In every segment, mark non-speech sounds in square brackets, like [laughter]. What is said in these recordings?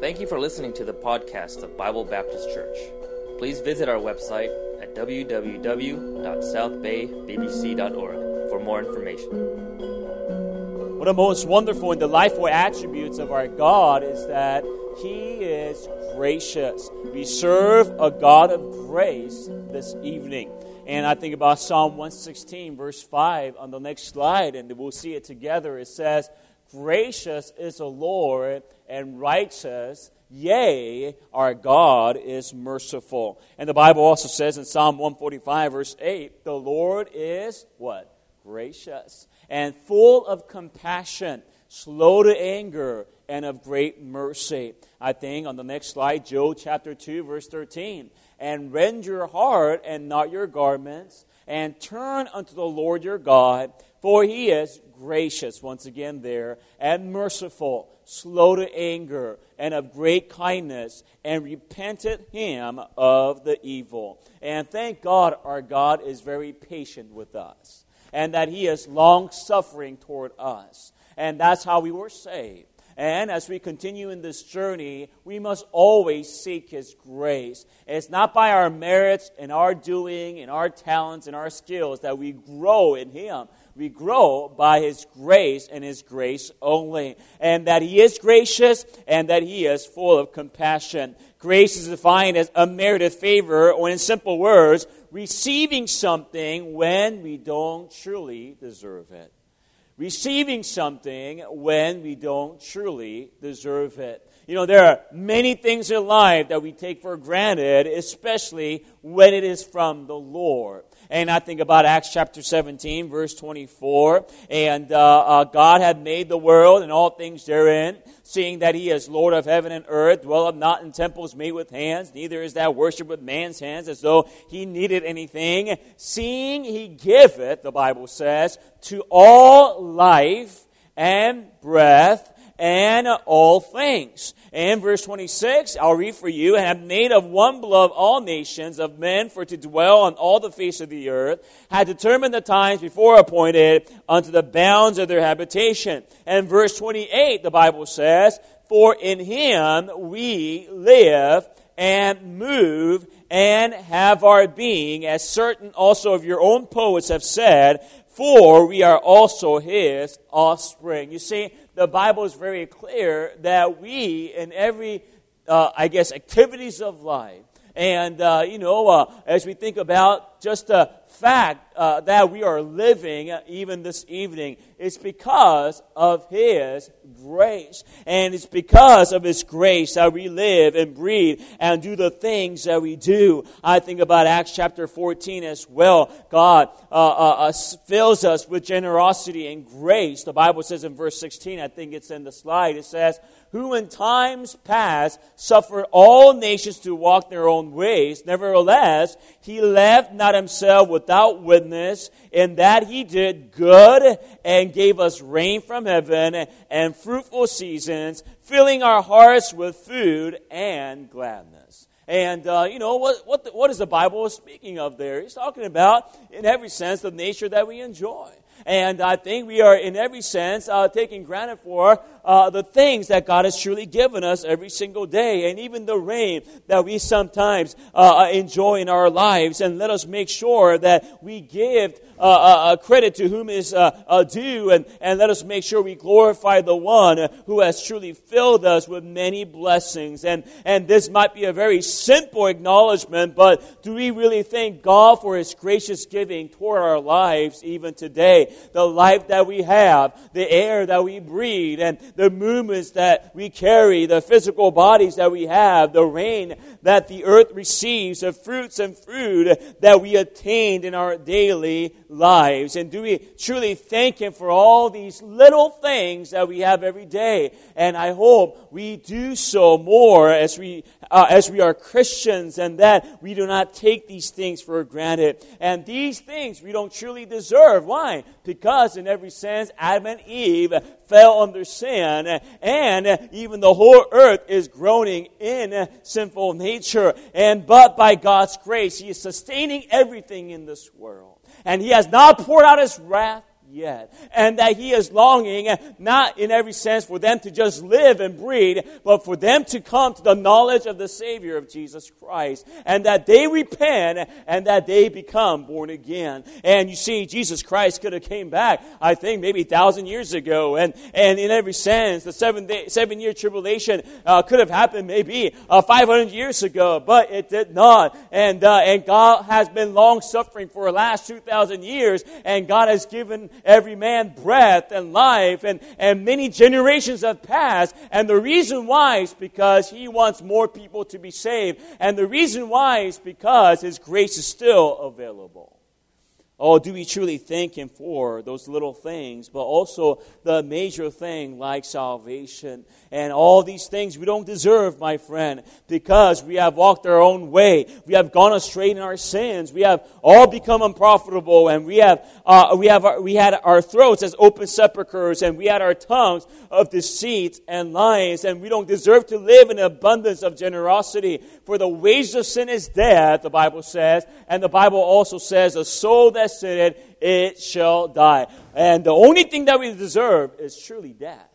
Thank you for listening to the podcast of Bible Baptist Church. Please visit our website at www.southbaybbc.org for more information. One of the most wonderful and delightful attributes of our God is that He is gracious. We serve a God of grace this evening. And I think about Psalm 116, verse 5 on the next slide, and we'll see it together. It says, Gracious is the Lord and righteous. Yea, our God is merciful. And the Bible also says in Psalm 145, verse 8, the Lord is what? Gracious and full of compassion, slow to anger, and of great mercy. I think on the next slide, Joel chapter 2, verse 13. And rend your heart and not your garments, and turn unto the Lord your God, for he is gracious, once again there, and merciful, slow to anger, and of great kindness, and repented him of the evil. And thank God our God is very patient with us, and that he is long suffering toward us. And that's how we were saved. And as we continue in this journey, we must always seek His grace. It's not by our merits and our doing and our talents and our skills that we grow in Him, we grow by His grace and His grace only. And that He is gracious and that He is full of compassion. Grace is defined as a merited favor, or in simple words, receiving something when we don't truly deserve it. Receiving something when we don't truly deserve it. You know, there are many things in life that we take for granted, especially when it is from the Lord. And I think about Acts chapter 17, verse 24. And uh, uh, God had made the world and all things therein, seeing that He is Lord of heaven and earth, dwelleth not in temples made with hands, neither is that worship with man's hands, as though He needed anything. Seeing He giveth, the Bible says, to all life and breath and all things. And verse 26, I'll read for you, and have made of one blood all nations of men for to dwell on all the face of the earth, had determined the times before appointed unto the bounds of their habitation. And verse 28, the Bible says, For in him we live and move and have our being, as certain also of your own poets have said, for we are also his offspring. You see, the Bible is very clear that we, in every, uh, I guess, activities of life, and, uh, you know, uh, as we think about just the fact uh, that we are living even this evening, it's because of His grace. And it's because of His grace that we live and breathe and do the things that we do. I think about Acts chapter 14 as well. God uh, uh, uh fills us with generosity and grace. The Bible says in verse 16, I think it's in the slide, it says, who in times past suffered all nations to walk their own ways. Nevertheless, he left not himself without witness in that he did good and gave us rain from heaven and fruitful seasons, filling our hearts with food and gladness. And, uh, you know, what, what, the, what is the Bible speaking of there? He's talking about, in every sense, the nature that we enjoy. And I think we are, in every sense, uh, taking granted for uh, the things that God has truly given us every single day, and even the rain that we sometimes uh, uh enjoy in our lives. And let us make sure that we give uh, uh, credit to whom is due, and, and let us make sure we glorify the one who has truly filled us with many blessings. And, and this might be a very simple acknowledgement, but do we really thank God for his gracious giving toward our lives even today? The life that we have, the air that we breathe, and the movements that we carry, the physical bodies that we have, the rain that the earth receives, the fruits and food that we attained in our daily lives. And do we truly thank Him for all these little things that we have every day? And I hope we do so more as we, uh, as we are Christians and that we do not take these things for granted. And these things we don't truly deserve. Why? Because in every sense, Adam and Eve fell under sin, and even the whole earth is groaning in sinful nature. And but by God's grace, He is sustaining everything in this world. And He has not poured out His wrath yet. And that He is longing, not in every sense for them to just live and breed, but for them to come to the knowledge of the Savior of Jesus Christ. And that they repent and that they become born again. And you see, Jesus Christ could have came back, I think, maybe a thousand years ago. And, and in every sense, the seven, day, seven year tribulation uh, could have happened maybe uh, 500 years ago, but it did not. And, uh, and God has been long suffering for the last 2,000 years, and God has given every man breath and life, and, and many generations have passed. And the reason why is because He wants more people to be saved. And the reason why is because His grace is still available. Oh, do we truly thank Him for those little things, but also the major thing like salvation and all these things we don't deserve, my friend, because we have walked our own way. We have gone astray in our sins. We have all become unprofitable, and we have uh, we have our, we had our throats as open sepulchres, and we had our tongues of deceit and lies, and we don't deserve to live in abundance of generosity. For the wages of sin is death, the Bible says, and the Bible also says, a soul that sinneth, it shall die. And the only thing that we deserve is truly death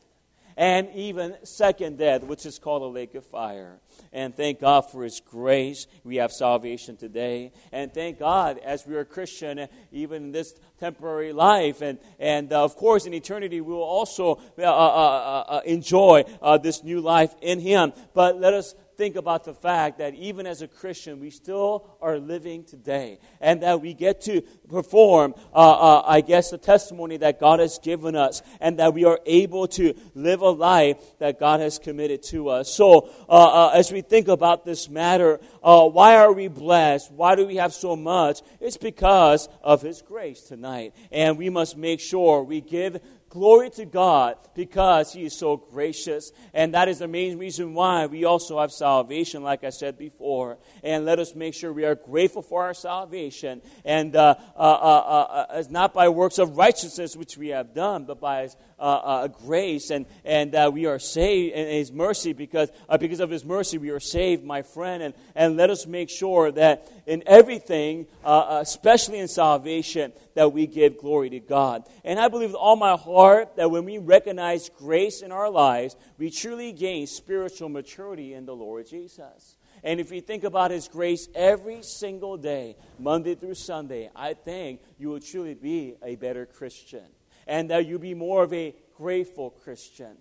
and even second death, which is called a lake of fire. And thank God for His grace. We have salvation today. And thank God as we are Christian, even in this temporary life. And, and uh, of course, in eternity, we will also uh, uh, uh, uh enjoy this new life in Him. But let us think about the fact that even as a Christian, we still are living today. And that we get to perform, uh, uh, I guess, the testimony that God has given us. And that we are able to live a life that God has committed to us. So, uh, uh as we think about this matter, uh, why are we blessed? Why do we have so much? It's because of His grace tonight. And we must make sure we give Glory to God because He is so gracious. And that is the main reason why we also have salvation, like I said before. And let us make sure we are grateful for our salvation. And uh, uh, uh, uh, uh not by works of righteousness which we have done, but by His uh, grace. And, and we are saved in His mercy because, because of His mercy we are saved, my friend. And, and let us make sure that in everything, especially in salvation, that we give glory to God. And I believe with all my heart that when we recognize grace in our lives, we truly gain spiritual maturity in the Lord Jesus. And if you think about His grace every single day, Monday through Sunday, I think you will truly be a better Christian. And that you'll be more of a grateful Christian.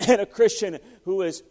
[clears throat] And a Christian who is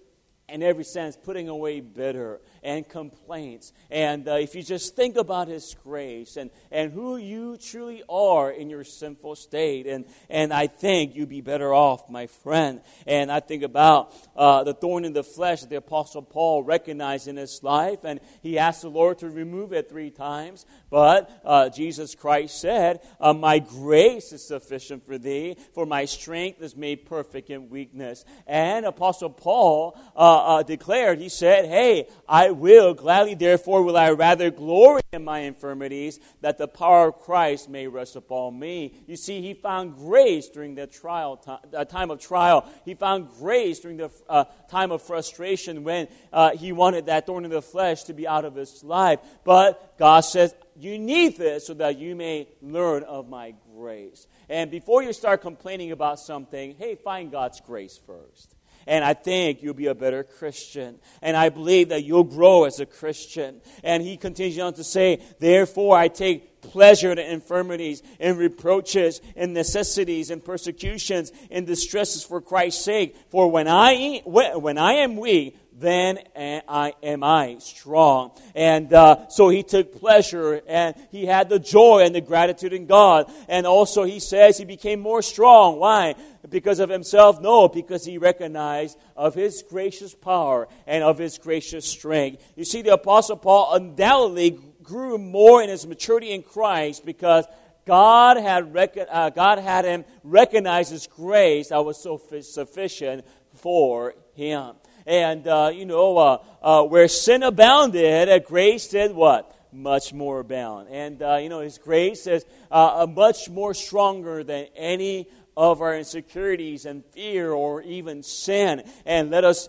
in every sense, putting away bitter and complaints. And uh, if you just think about His grace and, and who you truly are in your sinful state, and, and I think you'd be better off, my friend. And I think about uh, the thorn in the flesh that the Apostle Paul recognized in his life, and he asked the Lord to remove it three times. But uh, Jesus Christ said, uh, My grace is sufficient for thee, for my strength is made perfect in weakness. And Apostle Paul uh, uh, declared, he said, Hey, I will gladly, therefore, will I rather glory in my infirmities, that the power of Christ may rest upon me. You see, he found grace during the trial time, uh, time of trial. He found grace during the uh, time of frustration when uh, he wanted that thorn in the flesh to be out of his life. But God says, You need this so that you may learn of my grace. And before you start complaining about something, hey, find God's grace first. And I think you'll be a better Christian. And I believe that you'll grow as a Christian. And he continues on to say, Therefore, I take pleasure in infirmities, in reproaches, in necessities, in persecutions, in distresses for Christ's sake. For when I, when I am weak, then I, am I strong. And uh, so he took pleasure and he had the joy and the gratitude in God. And also he says he became more strong. Why? Because of himself? No, because he recognized of his gracious power and of his gracious strength. You see, the Apostle Paul undoubtedly grew more in his maturity in Christ because God had, rec- uh, God had him recognize his grace that was so sufficient for him. And, uh, you know, uh, uh, where sin abounded, uh, grace did what? Much more abound. And, uh, you know, His grace is uh, much more stronger than any of our insecurities and fear or even sin. And let us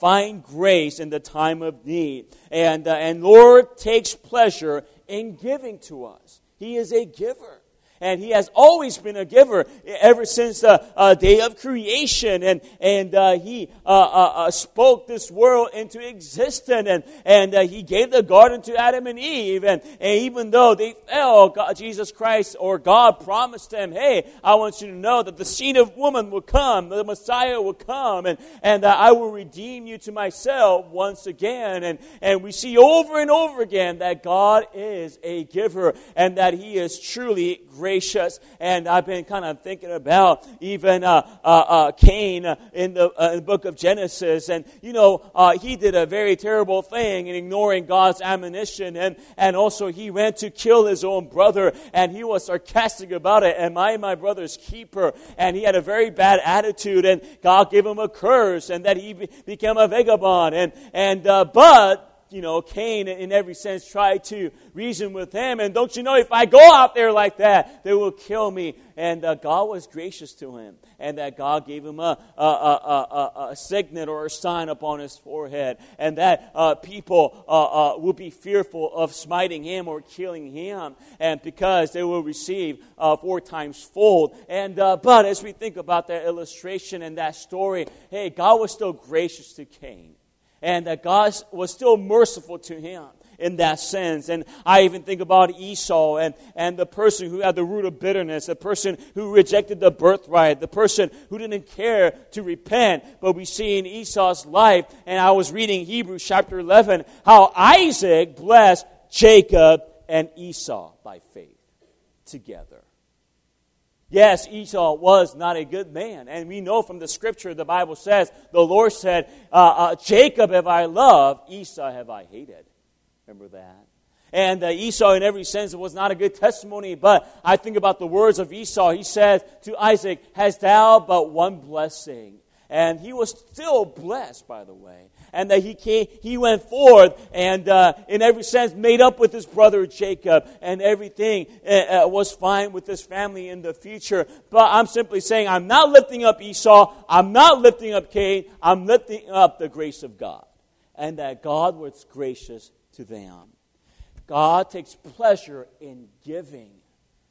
find grace in the time of need. And, and Lord takes pleasure in giving to us. He is a giver. And he has always been a giver ever since the uh, day of creation. And, and uh, he uh, uh, uh spoke this world into existence. And, and uh, he gave the garden to Adam and Eve. And, and even though they fell, God, Jesus Christ or God promised them, hey, I want you to know that the seed of woman will come, the Messiah will come, and, and I will redeem you to myself once again. And, and we see over and over again that God is a giver and that he is truly gracious. And I've been kind of thinking about even uh, uh, uh, Cain in the, uh, in the, book of Genesis. And, you know, uh, he did a very terrible thing in ignoring God's admonition. And, and also, he went to kill his own brother. And he was sarcastic about it. Am I my brother's keeper? And he had a very bad attitude. And God gave him a curse. And that he became a vagabond. And, and uh, but you know, Cain, in every sense, tried to reason with him. And don't you know, if I go out there like that, they will kill me. And uh, God was gracious to him. And that God gave him a, a, a, a, a signet or a sign upon his forehead. And that uh, people uh, uh, will be fearful of smiting him or killing him. And because they will receive uh, four times fold. And, uh, but as we think about that illustration and that story, hey, God was still gracious to Cain and that God was still merciful to him in that sense. And I even think about Esau and, and the person who had the root of bitterness, the person who rejected the birthright, the person who didn't care to repent. But we see in Esau's life, and I was reading Hebrews chapter 11, how Isaac blessed Jacob and Esau by faith together. Yes, Esau was not a good man. And we know from the scripture, the Bible says, the Lord said, uh, uh, Jacob have I loved, Esau have I hated. Remember that? And uh, Esau, in every sense, was not a good testimony. But I think about the words of Esau. He said to Isaac, Hast thou but one blessing? And he was still blessed, by the way and that he came, he went forth and uh, in every sense made up with his brother Jacob, and everything uh, uh, was fine with his family in the future. But I'm simply saying, I'm not lifting up Esau, I'm not lifting up Cain, I'm lifting up the grace of God, and that God was gracious to them. God takes pleasure in giving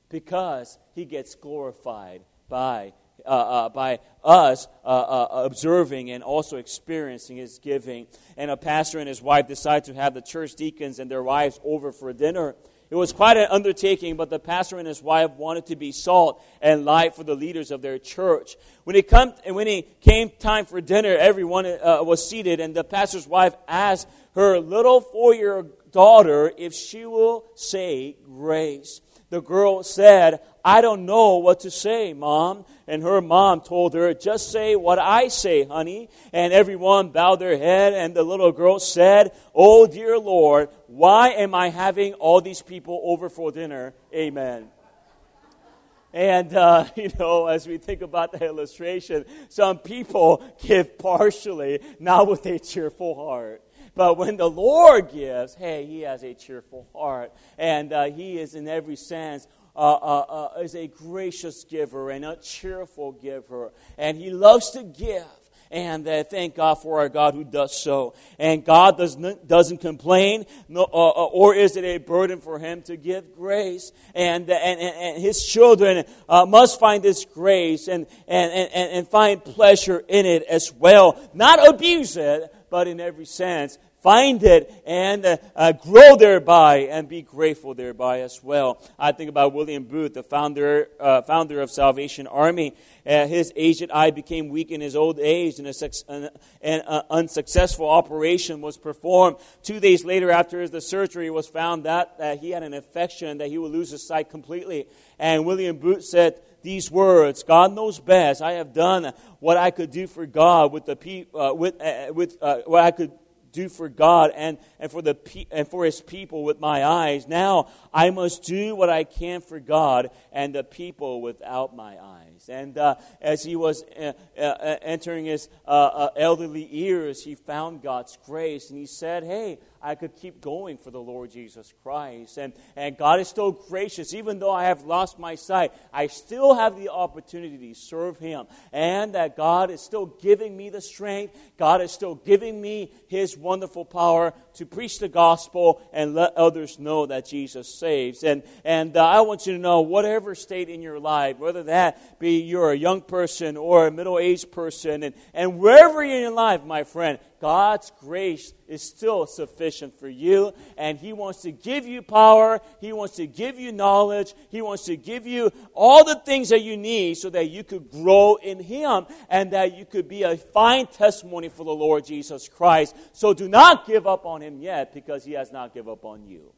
because he gets glorified by uh, uh, by us uh, uh, observing and also experiencing his giving. And a pastor and his wife decided to have the church deacons and their wives over for dinner. It was quite an undertaking, but the pastor and his wife wanted to be salt and light for the leaders of their church. When it, come, when it came time for dinner, everyone uh, was seated, and the pastor's wife asked her little four year daughter if she will say grace. The girl said, I don't know what to say, Mom. And her mom told her, Just say what I say, honey. And everyone bowed their head, and the little girl said, Oh, dear Lord, why am I having all these people over for dinner? Amen. And, uh, [laughs] you know, as we think about the illustration, some people [laughs] give partially, not with a cheerful heart. But when the Lord gives, hey, He has a cheerful heart. And uh, He is, in every sense, uh, uh, uh, is a gracious giver and a cheerful giver. And he loves to give. And uh, thank God for our God who does so. And God does not, doesn't complain, no, uh, uh, or is it a burden for him to give grace? And, and, and his children must find this grace and, and, and, and find pleasure in it as well. Not abuse it, but in every sense, find it and uh, uh, grow thereby and be grateful thereby as well. I think about William Booth, the founder, uh, founder of Salvation Army. Uh, his aged eye became weak in his old age, and an, an unsuccessful operation was performed. Two days later, after the surgery, was found that he had an infection, that he would lose his sight completely. And William Booth said, these words. God knows best. I have done what I could do for God with the pe- uh, with uh, with uh, what I could do for God and, and, for the and for his people with my eyes. Now I must do what I can for God and the people without my eyes. And uh, as he was uh, uh, uh entering his uh, uh, elderly years, he found God's grace and he said, Hey, I could keep going for the Lord Jesus Christ. And, and God is still gracious. Even though I have lost my sight, I still have the opportunity to serve Him. And that God is still giving me the strength. God is still giving me His wonderful power to preach the gospel and let others know that Jesus saves. And, and uh, I want you to know, whatever state in your life, whether that be you're a young person or a middle aged person, and, and wherever you're in your life, my friend, God's grace is still sufficient for you, and He wants to give you power. He wants to give you knowledge. He wants to give you all the things that you need so that you could grow in Him and that you could be a fine testimony for the Lord Jesus Christ. So do not give up on Him yet because He has not given up on you.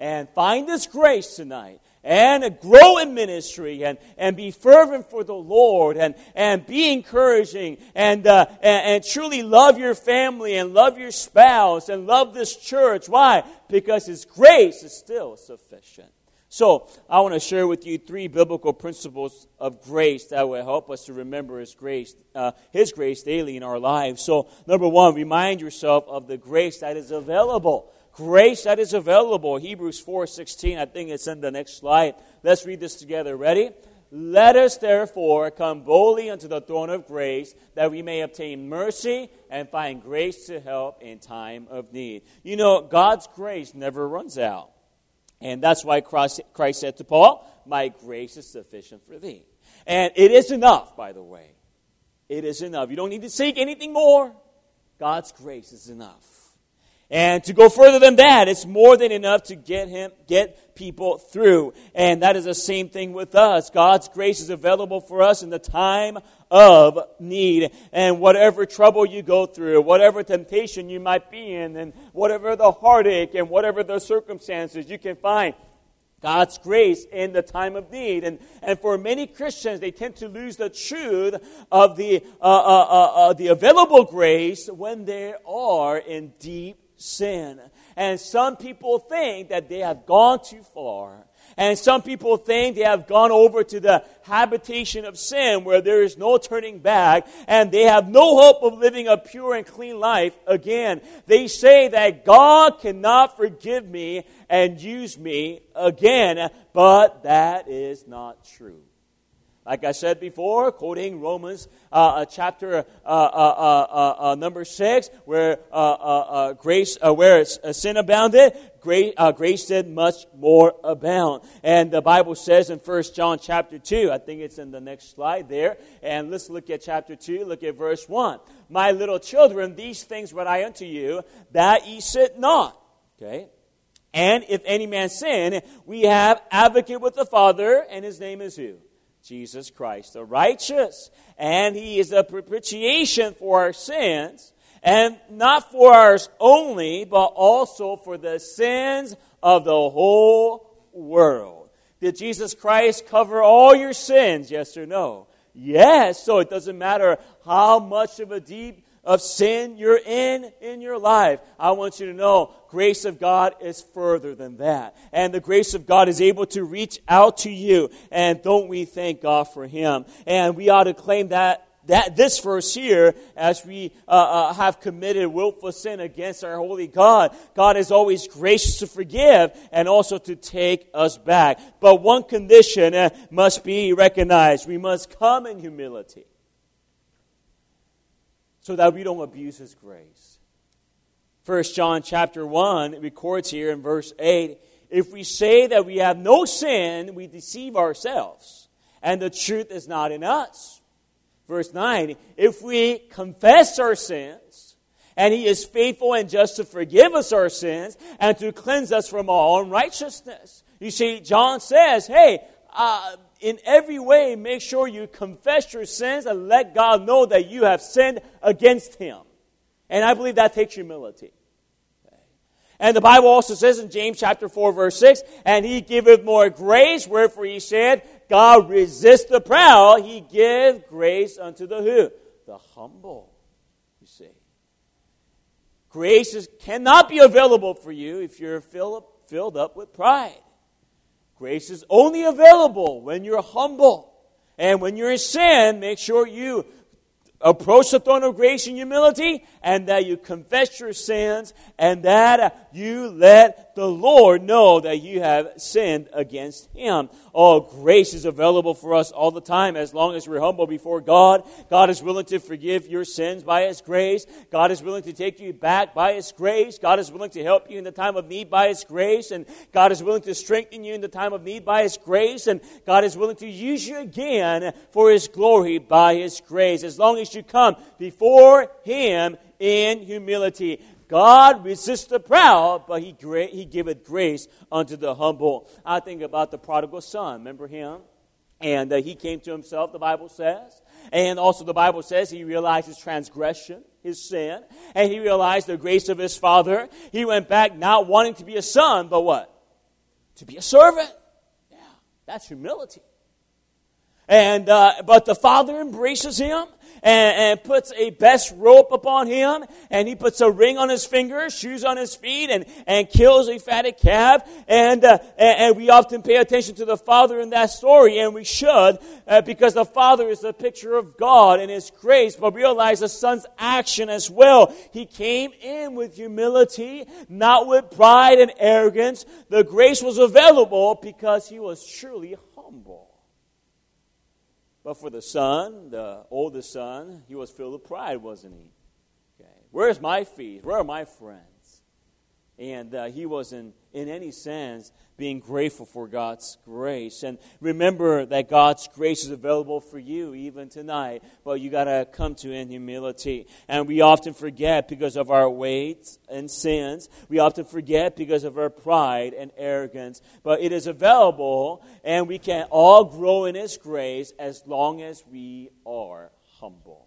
And find this grace tonight and grow in ministry and, and be fervent for the Lord and, and be encouraging and, uh, and, and truly love your family and love your spouse and love this church. Why? Because His grace is still sufficient. So, I want to share with you three biblical principles of grace that will help us to remember His grace, uh, His grace daily in our lives. So, number one, remind yourself of the grace that is available grace that is available. Hebrews 4:16, I think it's in the next slide. Let's read this together. Ready? Let us therefore come boldly unto the throne of grace that we may obtain mercy and find grace to help in time of need. You know, God's grace never runs out. And that's why Christ, Christ said to Paul, My grace is sufficient for thee. And it is enough, by the way. It is enough. You don't need to seek anything more. God's grace is enough. And to go further than that, it's more than enough to get him, get people through. And that is the same thing with us. God's grace is available for us in the time of need. And whatever trouble you go through, whatever temptation you might be in, and whatever the heartache and whatever the circumstances, you can find God's grace in the time of need. And, and for many Christians, they tend to lose the truth of the, uh, uh, uh, uh the available grace when they are in deep sin. And some people think that they have gone too far. And some people think they have gone over to the habitation of sin where there is no turning back and they have no hope of living a pure and clean life again. They say that God cannot forgive me and use me again, but that is not true. Like I said before, quoting Romans uh, uh chapter uh, uh, uh, number six, where grace, where sin abounded, grace, grace did much more abound. And the Bible says in 1 John chapter 2, I think it's in the next slide there, and let's look at chapter 2, look at verse 1. My little children, these things write I unto you, that ye sit not. Okay? And if any man sin, we have advocate with the Father, and his name is who? Jesus Christ, the righteous. And he is a propitiation for our sins, and not for ours only, but also for the sins of the whole world. Did Jesus Christ cover all your sins? Yes or no? Yes. So it doesn't matter how much of a deep of sin you're in in your life, I want you to know grace of God is further than that. And the grace of God is able to reach out to you. And don't we thank God for Him? And we ought to claim that that this verse here, as we uh, uh, have committed willful sin against our holy God, God is always gracious to forgive and also to take us back. But one condition uh, must be recognized: we must come in humility so that we don't abuse his grace. First John chapter 1 records here in verse 8, if we say that we have no sin, we deceive ourselves, and the truth is not in us. Verse 9, if we confess our sins, and he is faithful and just to forgive us our sins and to cleanse us from all unrighteousness. You see, John says, hey, uh, in every way, make sure you confess your sins and let God know that you have sinned against Him. And I believe that takes humility. And the Bible also says in James chapter 4, verse 6, and he giveth more grace, wherefore he said, God resist the proud, he give grace unto the who? The humble, you see. Grace is, cannot be available for you if you're filled up, filled up with pride. Grace is only available when you're humble. And when you're in sin, make sure you approach the throne of grace in humility and that you confess your sins and that you let the Lord know that you have sinned against Him. Oh, grace is available for us all the time as long as we're humble before God. God is willing to forgive your sins by His grace. God is willing to take you back by His grace. God is willing to help you in the time of need by His grace. And God is willing to strengthen you in the time of need by His grace. And God is willing to use you again for His glory by His grace. As long as you come before Him in humility. God resists the proud, but he, gra- he giveth grace unto the humble. I think about the prodigal son. Remember him? And uh, he came to himself, the Bible says. And also, the Bible says he realized his transgression, his sin, and he realized the grace of his father. He went back not wanting to be a son, but what? To be a servant. Yeah, that's humility. And, uh, but the father embraces him and, and, puts a best rope upon him, and he puts a ring on his finger, shoes on his feet, and, and kills a fatted calf. And, uh, and, and, we often pay attention to the father in that story, and we should, uh, because the father is the picture of God and his grace, but realize the son's action as well. He came in with humility, not with pride and arrogance. The grace was available because he was truly humble. But for the son, the oldest son, he was filled with pride, wasn't he? Okay. Where's my feet? Where are my friends? And uh, he wasn't, in any sense, being grateful for God's grace. And remember that God's grace is available for you even tonight, but you got to come to in humility. And we often forget because of our weights and sins. We often forget because of our pride and arrogance. But it is available, and we can all grow in His grace as long as we are humble.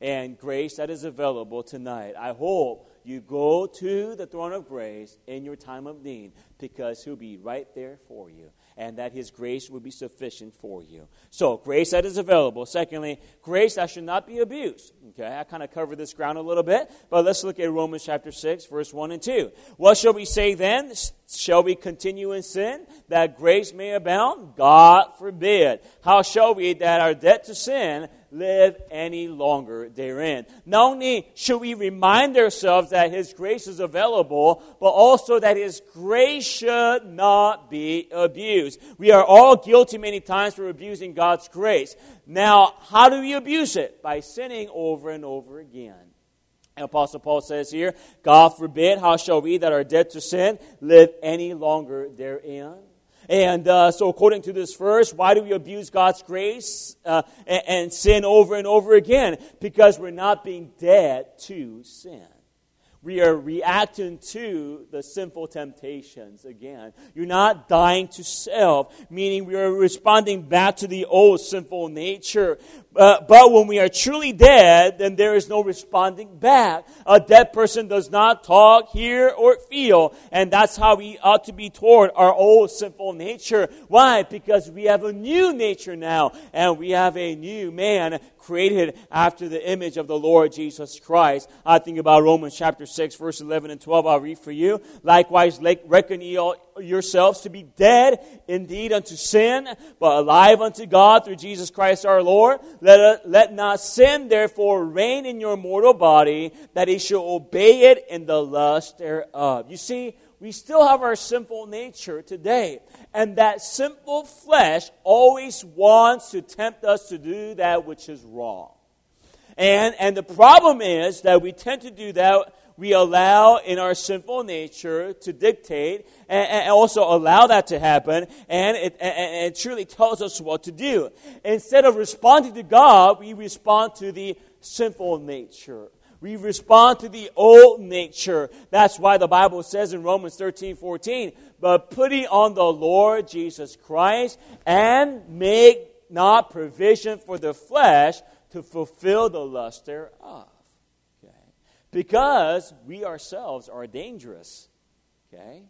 And grace that is available tonight. I hope you go to the throne of grace in your time of need because He'll be right there for you and that His grace will be sufficient for you. So, grace that is available. Secondly, grace that should not be abused. Okay, I kind of covered this ground a little bit, but let's look at Romans chapter 6, verse 1 and 2. What shall we say then? Shall we continue in sin that grace may abound? God forbid. How shall we that are debt to sin live any longer therein. Not only should we remind ourselves that His grace is available, but also that His grace should not be abused. We are all guilty many times for abusing God's grace. Now, how do we abuse it? By sinning over and over again. And Apostle Paul says here, God forbid, how shall we that are dead to sin live any longer therein? And uh, so, according to this verse, why do we abuse God's grace uh, and, and sin over and over again? Because we're not being dead to sin we are reacting to the sinful temptations again. You're not dying to self, meaning we are responding back to the old sinful nature. Uh, but when we are truly dead, then there is no responding back. A dead person does not talk, hear, or feel. And that's how we ought to be toward our old sinful nature. Why? Because we have a new nature now, and we have a new man created after the image of the Lord Jesus Christ. I think about Romans chapter 6, verse 11 and 12. I'll read for you. Likewise, reckon ye all yourselves to be dead indeed unto sin, but alive unto God through Jesus Christ our Lord. Let, uh, let not sin therefore reign in your mortal body, that he shall obey it in the lust thereof. You see, we still have our sinful nature today. And that sinful flesh always wants to tempt us to do that which is wrong. And, and the problem is that we tend to do that we allow in our sinful nature to dictate and, and also allow that to happen, and it, and it truly tells us what to do. Instead of responding to God, we respond to the sinful nature. We respond to the old nature. That's why the Bible says in Romans 13 14, but putting on the Lord Jesus Christ and make not provision for the flesh to fulfill the lust thereof because we ourselves are dangerous. Okay?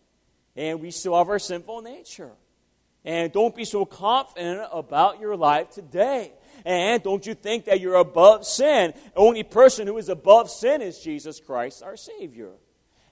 And we still have our sinful nature. And don't be so confident about your life today. And don't you think that you're above sin? The only person who is above sin is Jesus Christ, our Savior.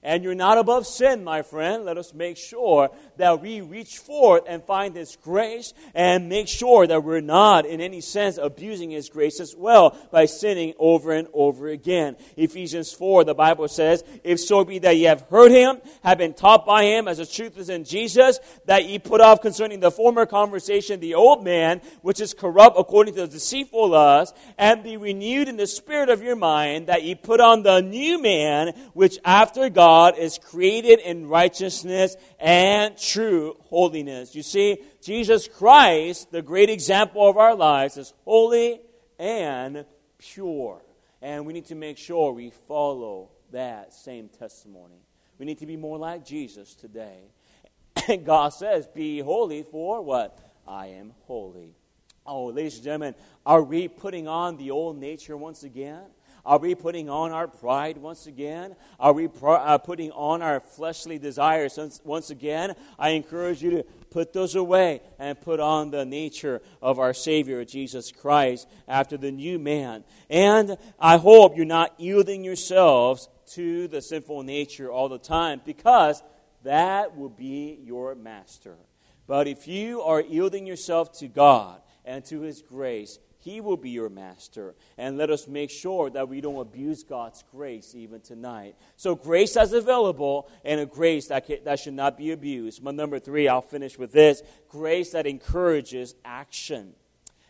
And you're not above sin, my friend, let us make sure that we reach forth and find His grace and make sure that we're not, in any sense, abusing His grace as well by sinning over and over again. Ephesians 4, the Bible says, If so be that ye have heard Him, have been taught by Him as the truth is in Jesus, that ye put off concerning the former conversation the old man, which is corrupt according to the deceitful lust, and be renewed in the spirit of your mind, that ye put on the new man, which after God God is created in righteousness and true holiness. You see, Jesus Christ, the great example of our lives, is holy and pure. And we need to make sure we follow that same testimony. We need to be more like Jesus today. And [coughs] God says, Be holy for what? I am holy. Oh, ladies and gentlemen, are we putting on the old nature once again? Are we putting on our pride once again? Are we uh, putting on our fleshly desires once again? I encourage you to put those away and put on the nature of our Savior, Jesus Christ, after the new man. And I hope you're not yielding yourselves to the sinful nature all the time because that will be your master. But if you are yielding yourself to God and to His grace, he will be your master. And let us make sure that we don't abuse God's grace even tonight. So, grace that's available and a grace that, can, that should not be abused. My number three, I'll finish with this grace that encourages action.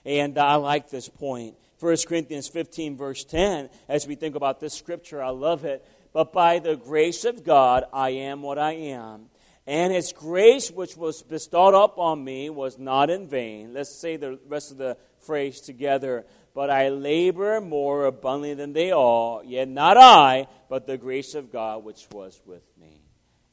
And I like this point. 1 Corinthians 15, verse 10, as we think about this scripture, I love it. But by the grace of God, I am what I am. And his grace, which was bestowed upon me, was not in vain. Let's say the rest of the phrase together. But I labor more abundantly than they all, yet not I, but the grace of God which was with me.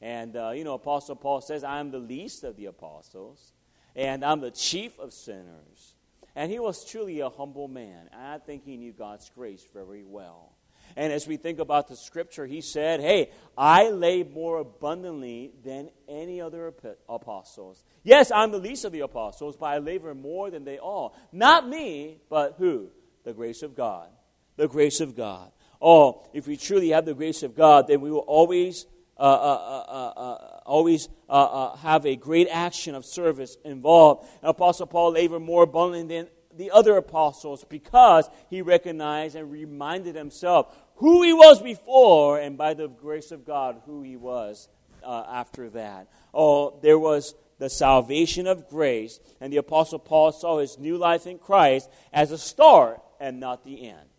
And, uh, you know, Apostle Paul says, I'm the least of the apostles, and I'm the chief of sinners. And he was truly a humble man. I think he knew God's grace very well. And as we think about the scripture, he said, Hey, I lay more abundantly than any other apostles. Yes, I'm the least of the apostles, but I labor more than they all. Not me, but who? The grace of God. The grace of God. Oh, if we truly have the grace of God, then we will always. Uh, uh, uh, uh, uh always uh, have a great action of service involved. And Apostle Paul labored more abundantly than the other apostles because he recognized and reminded himself who he was before and by the grace of God who he was uh, after that. Oh, there was the salvation of grace, and the apostle Paul saw his new life in Christ as a start and not the end.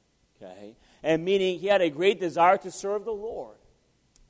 Okay? And meaning he had a great desire to serve the Lord.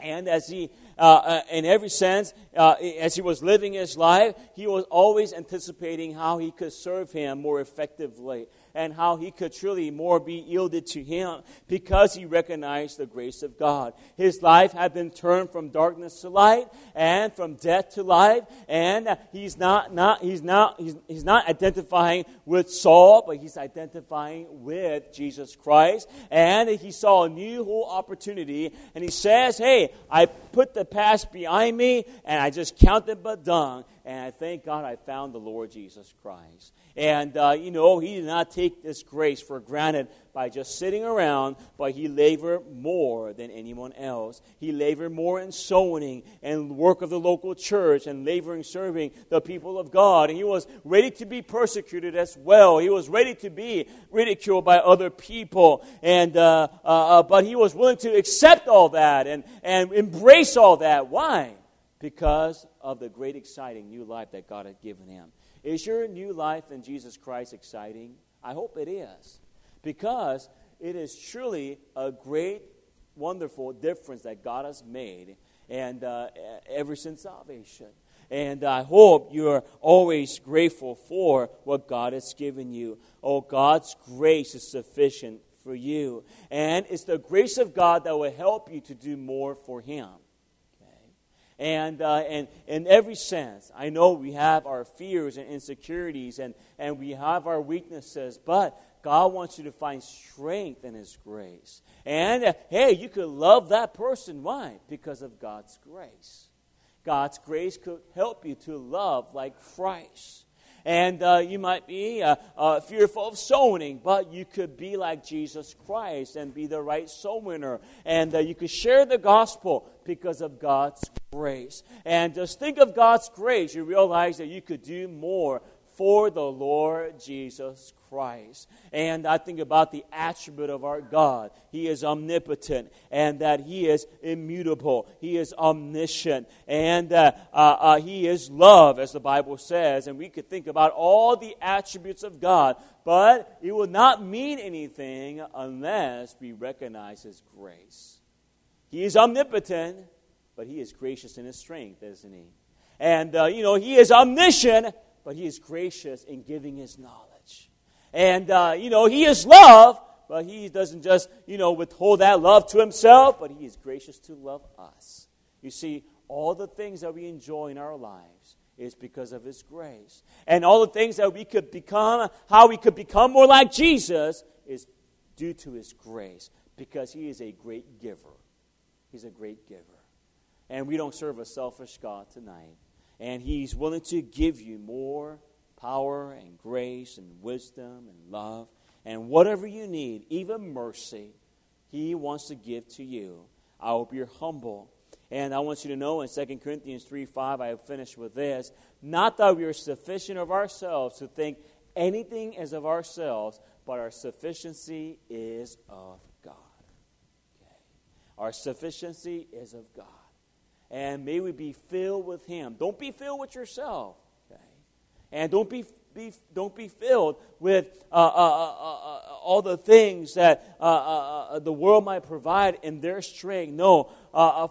And as he, uh, uh, in every sense, uh, as he was living his life, he was always anticipating how he could serve him more effectively and how he could truly more be yielded to him because he recognized the grace of God. His life had been turned from darkness to light and from death to life, and he's not, not, he's not, he's, he's not identifying with Saul, but he's identifying with Jesus Christ. And he saw a new whole opportunity, and he says, Hey, I put the past behind me, and I just count it but dung, and I thank God I found the Lord Jesus Christ. And, uh, you know, he did not take this grace for granted by just sitting around, but he labored more than anyone else. He labored more in sowing and work of the local church and laboring serving the people of God. And he was ready to be persecuted as well. He was ready to be ridiculed by other people. And, uh, uh, uh but he was willing to accept all that and, and embrace all that. Why? Because of the great, exciting new life that God had given him. Is your new life in Jesus Christ exciting? I hope it is. Because it is truly a great, wonderful difference that God has made and uh, ever since salvation. And I hope you're always grateful for what God has given you. Oh, God's grace is sufficient for you. And it's the grace of God that will help you to do more for Him. And, uh, and in every sense, I know we have our fears and insecurities and, and we have our weaknesses, but God wants you to find strength in His grace. And uh, hey, you could love that person. Why? Because of God's grace. God's grace could help you to love like Christ. And uh, you might be uh, uh, fearful of sowing, but you could be like Jesus Christ and be the right soul winner. And uh, you could share the gospel because of God's grace. And just think of God's grace. You realize that you could do more for the Lord Jesus Christ. And I think about the attribute of our God. He is omnipotent and that He is immutable. He is omniscient and uh, uh, uh, He is love, as the Bible says. And we could think about all the attributes of God, but it will not mean anything unless we recognize His grace. He is omnipotent, but He is gracious in His strength, isn't He? And, uh, you know, He is omniscient but He is gracious in giving His knowledge. And, uh, you know, He is love, but He doesn't just, you know, withhold that love to Himself, but He is gracious to love us. You see, all the things that we enjoy in our lives is because of His grace. And all the things that we could become, how we could become more like Jesus, is due to His grace, because He is a great giver. He's a great giver. And we don't serve a selfish God tonight and He's willing to give you more power and grace and wisdom and love and whatever you need, even mercy, He wants to give to you. I hope you're humble. And I want you to know in 2 Corinthians 3 5, I have finished with this. Not that we are sufficient of ourselves to think anything is of ourselves, but our sufficiency is of God. Okay. Our sufficiency is of God and may we be filled with Him. Don't be filled with yourself? And don't be, be don't be filled with uh, uh, uh, uh, uh all the things that uh, the world might provide in their strength. No,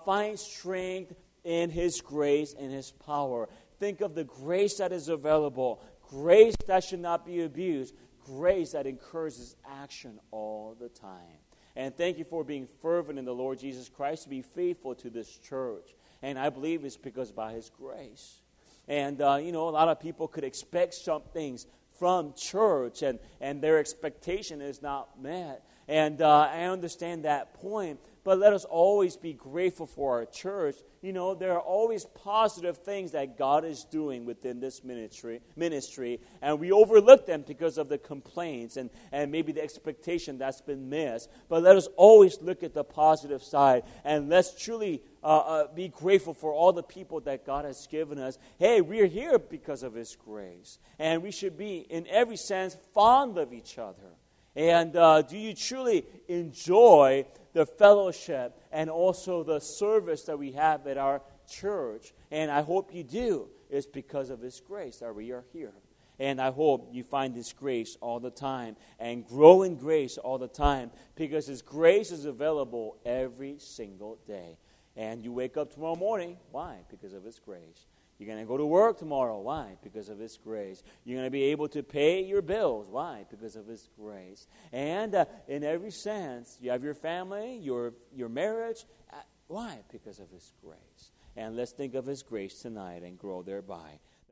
find strength in His grace and His power. Think of the grace that is available, grace that should not be abused, grace that encourages action all the time. And thank you for being fervent in the Lord Jesus Christ to be faithful to this church. And I believe it's because by His grace. And, uh, you know, a lot of people could expect some things from church, and, and their expectation is not met. And uh, I understand that point but let us always be grateful for our church. You know, there are always positive things that God is doing within this ministry, ministry and we overlook them because of the complaints and, and maybe the expectation that's been missed. But let us always look at the positive side, and let's truly uh, uh, be grateful for all the people that God has given us. Hey, we're here because of His grace, and we should be, in every sense, fond of each other. And uh, do you truly enjoy the fellowship and also the service that we have at our church? And I hope you do. It's because of His grace that we are here. And I hope you find His grace all the time and grow in grace all the time because His grace is available every single day. And you wake up tomorrow morning. Why? Because of His grace. You're going to go to work tomorrow. Why? Because of His grace. You're going to be able to pay your bills. Why? Because of His grace. And uh, in every sense, you have your family, your, your marriage. Uh, why? Because of His grace. And let's think of His grace tonight and grow thereby.